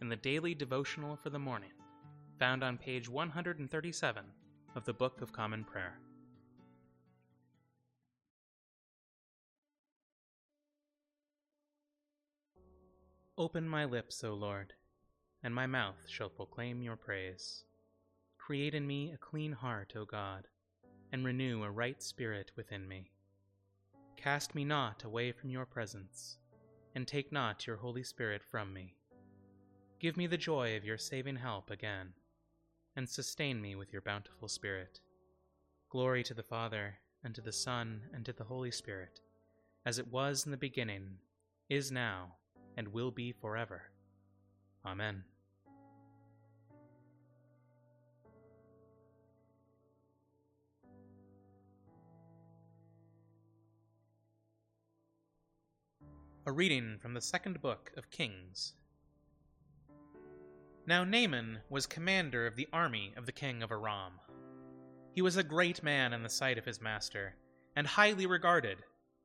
in the daily devotional for the morning, found on page 137 of the Book of Common Prayer. Open my lips, O Lord, and my mouth shall proclaim your praise. Create in me a clean heart, O God, and renew a right spirit within me. Cast me not away from your presence, and take not your Holy Spirit from me. Give me the joy of your saving help again, and sustain me with your bountiful Spirit. Glory to the Father, and to the Son, and to the Holy Spirit, as it was in the beginning, is now, and will be forever. Amen. A reading from the second book of Kings. Now Naaman was commander of the army of the king of Aram. He was a great man in the sight of his master, and highly regarded,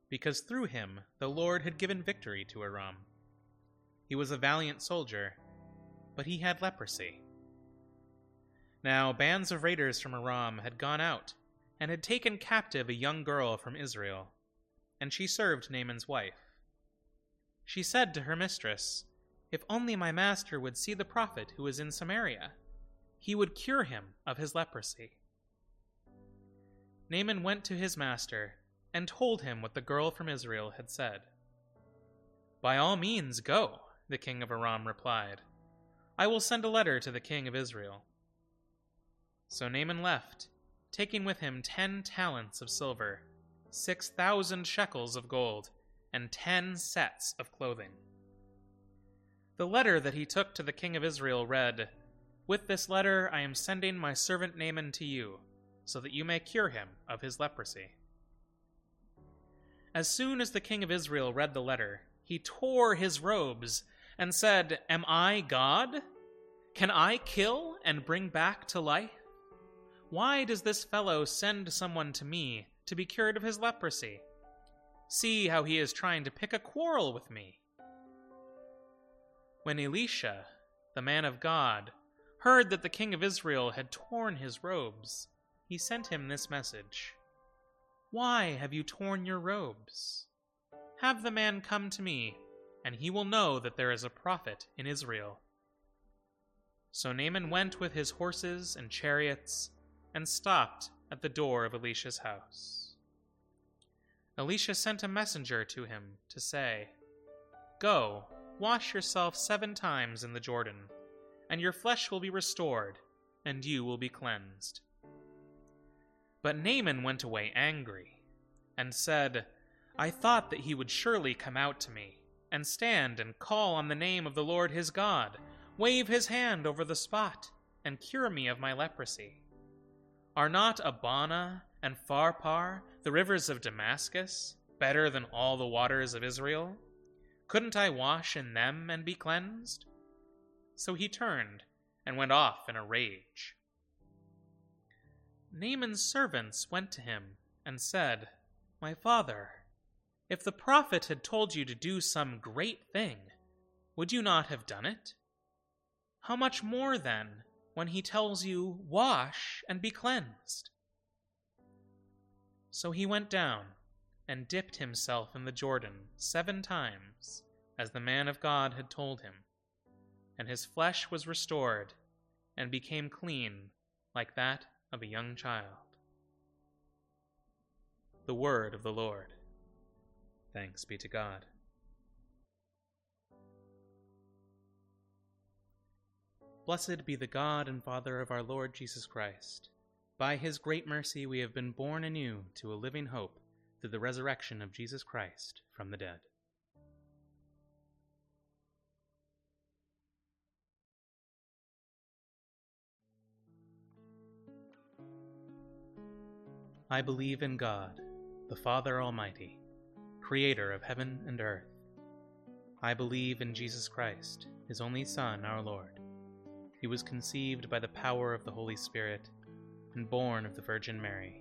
because through him the Lord had given victory to Aram. He was a valiant soldier, but he had leprosy. Now bands of raiders from Aram had gone out and had taken captive a young girl from Israel, and she served Naaman's wife. She said to her mistress, if only my master would see the prophet who is in Samaria, he would cure him of his leprosy. Naaman went to his master and told him what the girl from Israel had said. By all means, go, the king of Aram replied. I will send a letter to the king of Israel. So Naaman left, taking with him ten talents of silver, six thousand shekels of gold, and ten sets of clothing. The letter that he took to the king of Israel read, With this letter I am sending my servant Naaman to you, so that you may cure him of his leprosy. As soon as the king of Israel read the letter, he tore his robes and said, Am I God? Can I kill and bring back to life? Why does this fellow send someone to me to be cured of his leprosy? See how he is trying to pick a quarrel with me. When Elisha, the man of God, heard that the king of Israel had torn his robes, he sent him this message Why have you torn your robes? Have the man come to me, and he will know that there is a prophet in Israel. So Naaman went with his horses and chariots and stopped at the door of Elisha's house. Elisha sent a messenger to him to say, Go Wash yourself seven times in the Jordan, and your flesh will be restored, and you will be cleansed. But Naaman went away angry, and said, I thought that he would surely come out to me, and stand and call on the name of the Lord his God, wave his hand over the spot, and cure me of my leprosy. Are not Abana and Pharpar, the rivers of Damascus, better than all the waters of Israel? Couldn't I wash in them and be cleansed? So he turned and went off in a rage. Naaman's servants went to him and said, My father, if the prophet had told you to do some great thing, would you not have done it? How much more then when he tells you, Wash and be cleansed? So he went down and dipped himself in the Jordan seven times, as the man of God had told him. And his flesh was restored, and became clean like that of a young child. The Word of the Lord. Thanks be to God. Blessed be the God and Father of our Lord Jesus Christ. By his great mercy we have been born anew to a living hope through the resurrection of Jesus Christ from the dead. I believe in God, the Father Almighty, creator of heaven and earth. I believe in Jesus Christ, his only Son, our Lord. He was conceived by the power of the Holy Spirit and born of the Virgin Mary.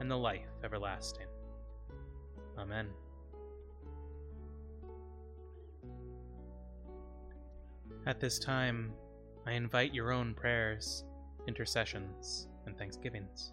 and the life everlasting. Amen. At this time, I invite your own prayers, intercessions, and thanksgivings.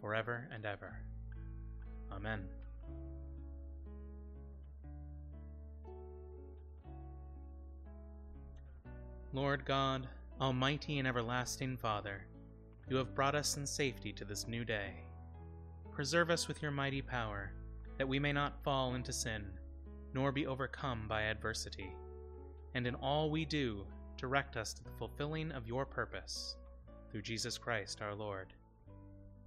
forever and ever. Amen. Lord God, Almighty and everlasting Father, you have brought us in safety to this new day. Preserve us with your mighty power, that we may not fall into sin, nor be overcome by adversity. And in all we do, direct us to the fulfilling of your purpose, through Jesus Christ our Lord.